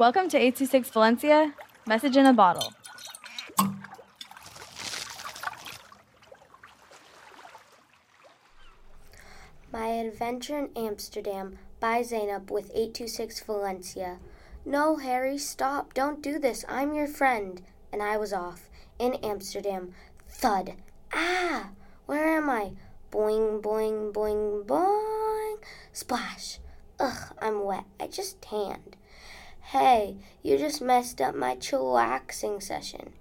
Welcome to 826 Valencia, message in a bottle. My Adventure in Amsterdam by Zeynep with 826 Valencia. No, Harry, stop. Don't do this. I'm your friend. And I was off. In Amsterdam. Thud. Ah! Where am I? Boing, boing, boing, boing. Splash. Ugh, I'm wet. I just tanned. Hey, you just messed up my chillaxing session.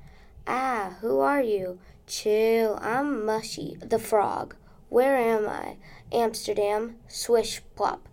Ah, who are you? Chill, I'm Mushy, the frog. Where am I? Amsterdam. Swish plop.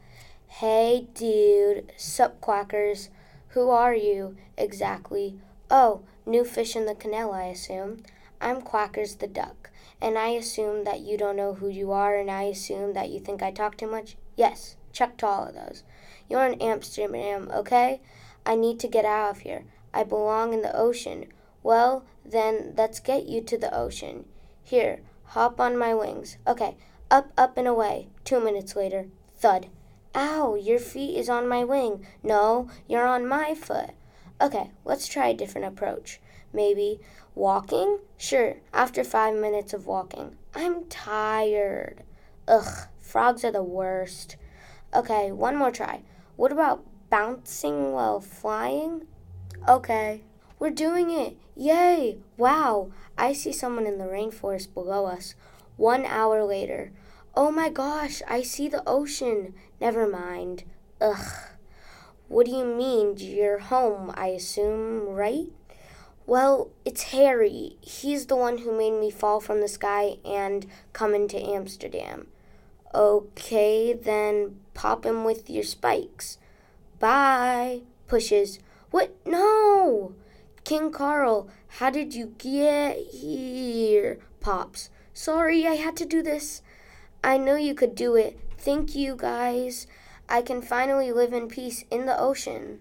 Hey, dude. Sup, quackers. Who are you exactly? Oh, new fish in the canal, I assume. I'm Quackers the duck, and I assume that you don't know who you are, and I assume that you think I talk too much? Yes, check to all of those. You're in Amsterdam, okay? I need to get out of here. I belong in the ocean. Well, then let's get you to the ocean. Here, hop on my wings. Okay, up, up, and away. Two minutes later, thud. Ow, your feet is on my wing. No, you're on my foot. Okay, let's try a different approach. Maybe walking? Sure, after five minutes of walking. I'm tired. Ugh, frogs are the worst. Okay, one more try. What about bouncing while flying? Okay, we're doing it. Yay! Wow, I see someone in the rainforest below us. One hour later. Oh my gosh, I see the ocean. Never mind. Ugh. What do you mean? You're home, I assume, right? Well, it's Harry. He's the one who made me fall from the sky and come into Amsterdam. Okay, then pop him with your spikes. Bye. Pushes. What? No! King Carl, how did you get here? Pops. Sorry, I had to do this. I know you could do it. Thank you, guys. I can finally live in peace in the ocean.